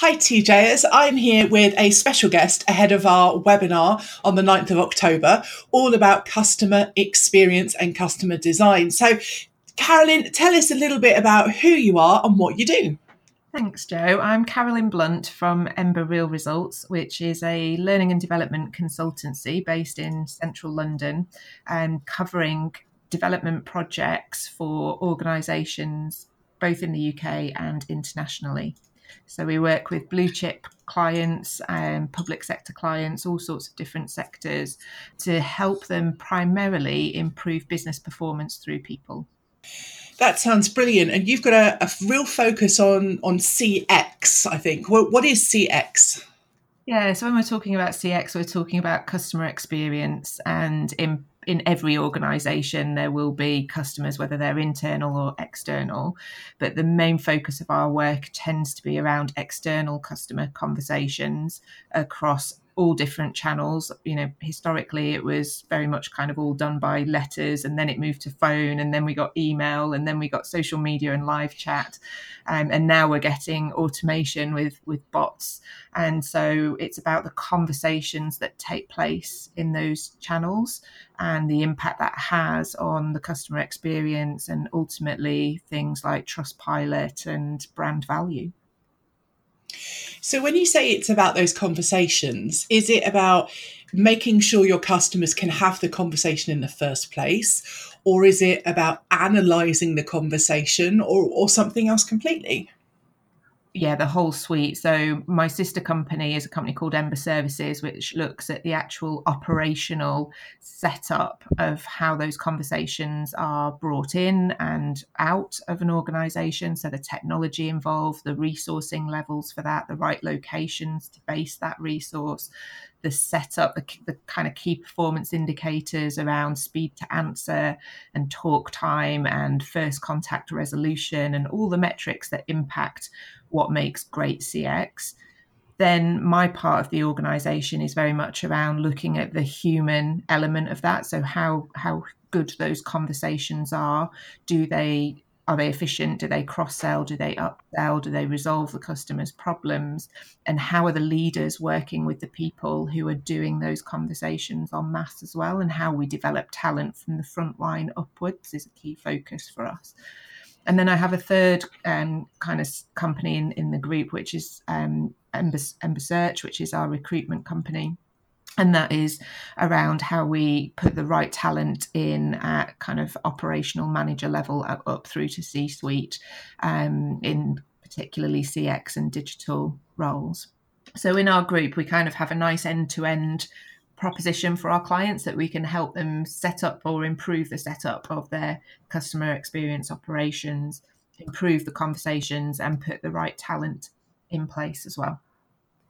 Hi TJers, I'm here with a special guest ahead of our webinar on the 9th of October, all about customer experience and customer design. So, Carolyn, tell us a little bit about who you are and what you do. Thanks, Joe. I'm Carolyn Blunt from Ember Real Results, which is a learning and development consultancy based in central London and covering development projects for organisations both in the UK and internationally. So we work with blue chip clients and um, public sector clients, all sorts of different sectors, to help them primarily improve business performance through people. That sounds brilliant. And you've got a, a real focus on on CX, I think. What, what is CX? Yeah, so when we're talking about CX, we're talking about customer experience and in in every organization there will be customers whether they're internal or external but the main focus of our work tends to be around external customer conversations across all different channels. You know, historically it was very much kind of all done by letters, and then it moved to phone, and then we got email, and then we got social media and live chat, um, and now we're getting automation with with bots. And so it's about the conversations that take place in those channels and the impact that has on the customer experience, and ultimately things like Trustpilot and brand value. So, when you say it's about those conversations, is it about making sure your customers can have the conversation in the first place? Or is it about analysing the conversation or, or something else completely? Yeah, the whole suite. So my sister company is a company called Ember Services, which looks at the actual operational setup of how those conversations are brought in and out of an organization. So the technology involved, the resourcing levels for that, the right locations to base that resource, the setup, the, the kind of key performance indicators around speed to answer and talk time and first contact resolution and all the metrics that impact what makes great CX. Then my part of the organization is very much around looking at the human element of that. So how how good those conversations are. Do they are they efficient? Do they cross sell? Do they upsell? Do they resolve the customer's problems? And how are the leaders working with the people who are doing those conversations en masse as well? And how we develop talent from the front line upwards is a key focus for us. And then I have a third um, kind of company in, in the group, which is um, Ember, Ember Search, which is our recruitment company and that is around how we put the right talent in at kind of operational manager level up, up through to C suite um, in particularly CX and digital roles. So in our group, we kind of have a nice end to end proposition for our clients that we can help them set up or improve the setup of their customer experience operations, improve the conversations, and put the right talent in place as well.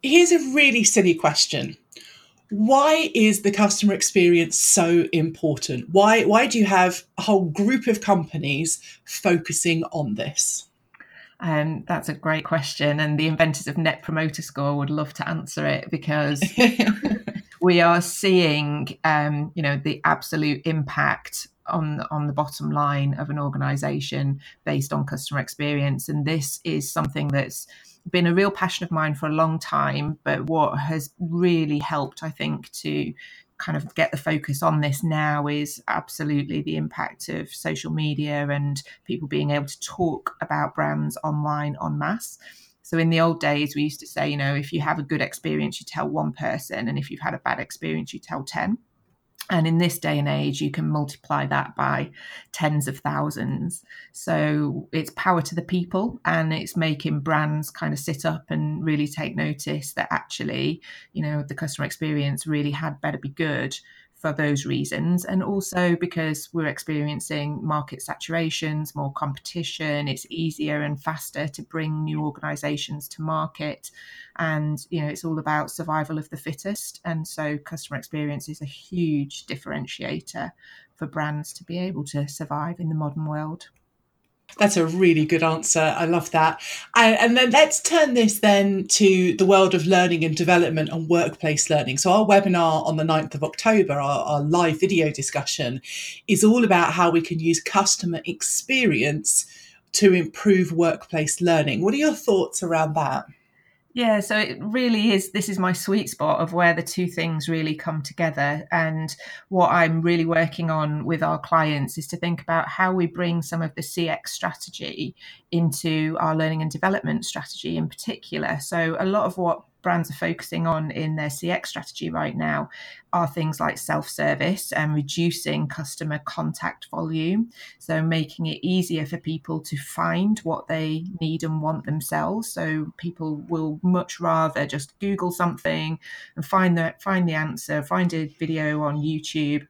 Here's a really silly question why is the customer experience so important? Why why do you have a whole group of companies focusing on this? Um, that's a great question, and the inventors of Net Promoter Score would love to answer it because we are seeing, um, you know, the absolute impact on on the bottom line of an organisation based on customer experience, and this is something that's been a real passion of mine for a long time. But what has really helped, I think, to kind of get the focus on this now is absolutely the impact of social media and people being able to talk about brands online en masse. So in the old days, we used to say, you know, if you have a good experience, you tell one person, and if you've had a bad experience, you tell 10. And in this day and age, you can multiply that by tens of thousands. So it's power to the people and it's making brands kind of sit up and really take notice that actually, you know, the customer experience really had better be good for those reasons, and also because we're experiencing market saturations, more competition. It's easier and faster to bring new organisations to market, and you know it's all about survival of the fittest. And so, customer experience is a huge differentiator for brands to be able to survive in the modern world. That's a really good answer. I love that. And, and, then let's turn this then to the world of learning and development and workplace learning. So, our webinar on the 9th of October, our, our live video discussion, is all about how we can use customer experience to improve workplace learning. What are your thoughts around that? Yeah, so it really is. This is my sweet spot of where the two things really come together. And what I'm really working on with our clients is to think about how we bring some of the CX strategy into our learning and development strategy in particular. So, a lot of what brands are focusing on in their CX strategy right now are things like self service and reducing customer contact volume. So, making it easier for people to find what they need and want themselves. So, people will much rather just Google something and find the, find the answer, find a video on YouTube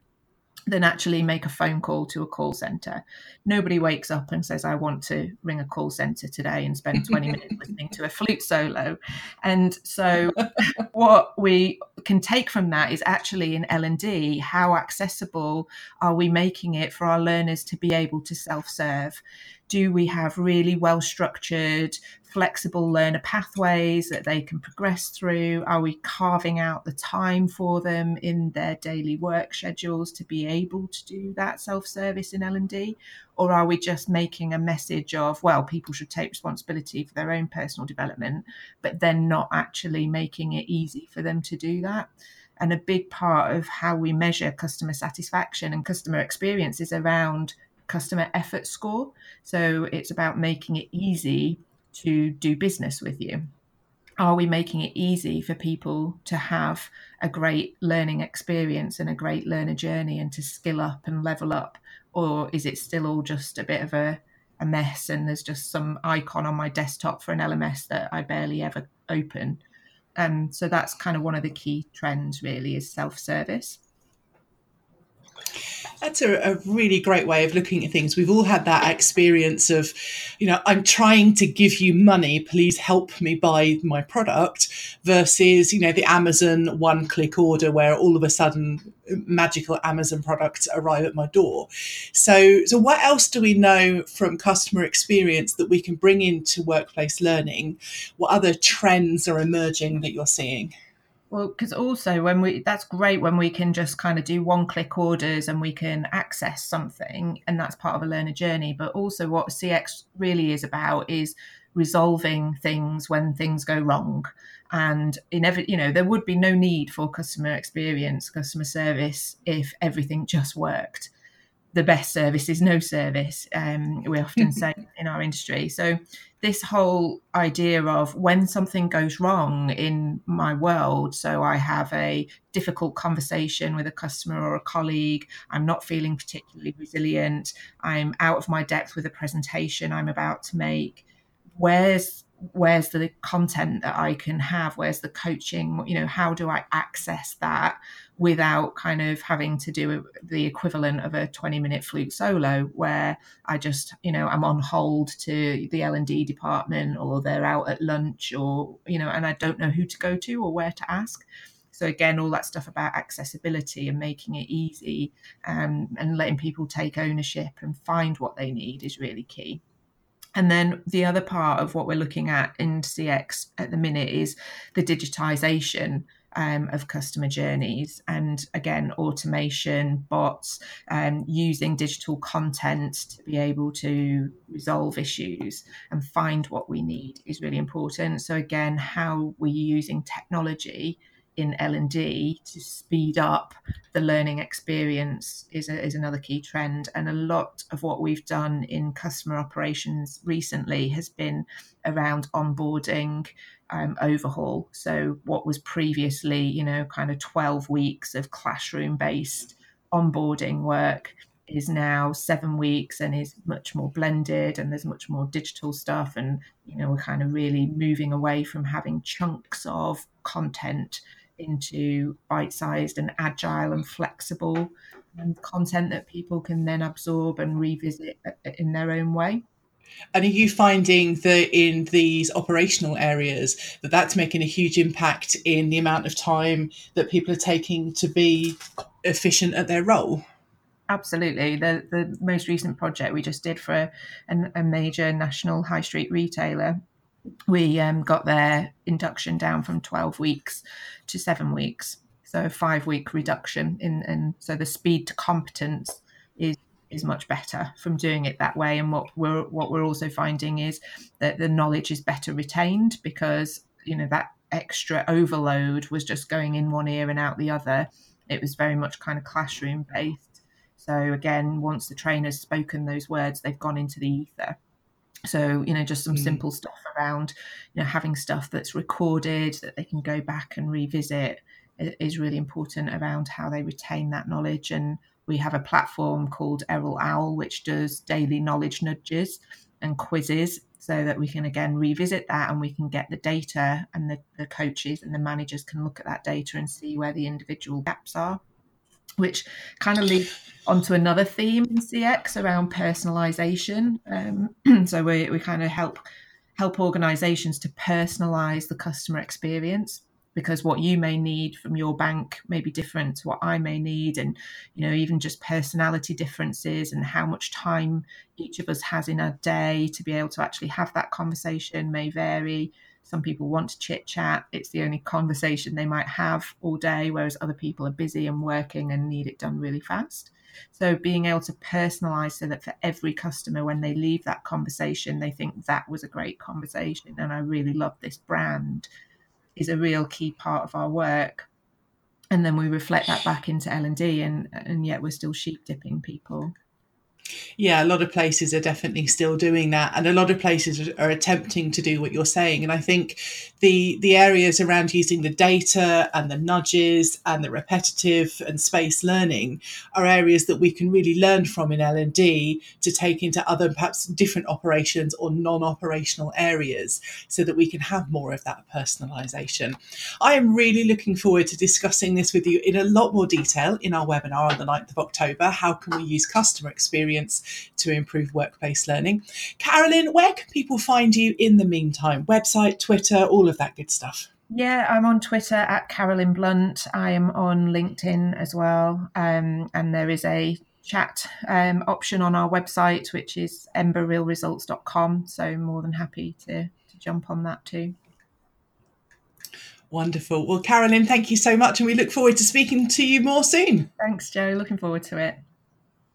than actually make a phone call to a call center. Nobody wakes up and says, I want to ring a call center today and spend 20 minutes listening to a flute solo. And so what we can take from that is actually in L&D, how accessible are we making it for our learners to be able to self-serve? Do we have really well structured, flexible learner pathways that they can progress through? Are we carving out the time for them in their daily work schedules to be able to do that self-service in L&D? Or are we just making a message of, well, people should take responsibility for their own personal development, but then not actually making it easy for them to do that? And a big part of how we measure customer satisfaction and customer experience is around customer effort score. So it's about making it easy to do business with you. Are we making it easy for people to have a great learning experience and a great learner journey and to skill up and level up? Or is it still all just a bit of a, a mess and there's just some icon on my desktop for an LMS that I barely ever open? And so that's kind of one of the key trends, really, is self service. That's a, a, really great way of looking at things. We've all had that experience of, you know, I'm trying to give you money, please help me buy my product, versus, you know, the Amazon one click order where all of a sudden magical Amazon products arrive at my door. So, so what else do we know from customer experience that we can bring into workplace learning? What other trends are emerging that you're seeing? Well, because also when we that's great when we can just kind of do one click orders and we can access something, and that's part of a learner journey. But also, what CX really is about is resolving things when things go wrong. And in every, you know, there would be no need for customer experience, customer service if everything just worked the best service is no service. Um, we often say in our industry. So this whole idea of when something goes wrong in my world, so I have a difficult conversation with a customer or a colleague, I'm not feeling particularly resilient, I'm out of my depth with a presentation I'm about to make. Where's where's the content that I can have? Where's the coaching? You know, how do I access that without kind of having to do the equivalent of a 20 minute flute solo where I just, you know, I'm on hold to the L&D department or they're out at lunch or, you know, and I don't know who to go to or where to ask. So again, all that stuff about accessibility and making it easy um, and letting people take ownership and find what they need is really key. And then the other part of what we're looking at in CX at the minute is the digitization um, of customer journeys and again automation bots um, using digital content to be able to resolve issues and find what we need is really important. So again how we're using technology in L&D to speed up the learning experience is, a, is another key trend. And a lot of what we've done in customer operations recently has been around onboarding um, overhaul. So what was previously, you know, kind of 12 weeks of classroom based onboarding work is now seven weeks and is much more blended and there's much more digital stuff and you know we're kind of really moving away from having chunks of content into bite sized and agile and flexible and content that people can then absorb and revisit uh, uh, in their own way. And are you finding that in these operational areas that that's making a huge impact in the amount of time that people are taking to be efficient at their role? Absolutely. The the most recent project we just did for a, a major national high street retailer we um, got their induction down from 12 weeks to seven weeks. So five week reduction in, and so the speed to competence is is much better from doing it that way. And what we're what we're also finding is that the knowledge is better retained because you know that extra overload was just going in one ear and out the other. It was very much kind of classroom based. So again, once the trainer's spoken those words, they've gone into the ether. So, you know, just some mm. simple stuff around, you know, having stuff that's recorded that they can go back and revisit is really important around how they retain that knowledge. And we have a platform called Errol Owl, which does daily knowledge nudges and quizzes so that we can again revisit that and we can get the data and the, the coaches and the managers can look at that data and see where the individual gaps are which kind of leads onto another theme in CX around personalization. Um, so we, we kind of help help organizations to personalize the customer experience because what you may need from your bank may be different to what I may need and you know even just personality differences and how much time each of us has in a day to be able to actually have that conversation may vary some people want to chit chat. It's the only conversation they might have all day whereas other people are busy and working and need it done really fast. So being able to personalize so that for every customer when they leave that conversation they think that was a great conversation and I really love this brand is a real key part of our work. And then we reflect that back into l&d and and yet we're still sheep dipping people yeah, a lot of places are definitely still doing that, and a lot of places are attempting to do what you're saying. And I think the the areas around using the data and the nudges and the repetitive and space learning are areas that we can really learn from in L and D to take into other perhaps different operations or non-operational areas, so that we can have more of that personalisation. I am really looking forward to discussing this with you in a lot more detail in our webinar on the 9th of October. How can we use customer experience experience to improve workplace learning. Carolyn, where can people find you in the meantime? Website, Twitter, all of that good stuff. Yeah, I'm on Twitter at Carolyn Blunt. I am on LinkedIn as well. Um, and there is a chat um, option on our website, which is emberrealresults.com. So more than happy to, to jump on that too. Wonderful. Well, Carolyn, thank you so much. And we look forward to speaking to you more soon. Thanks, Joe. Looking forward to it.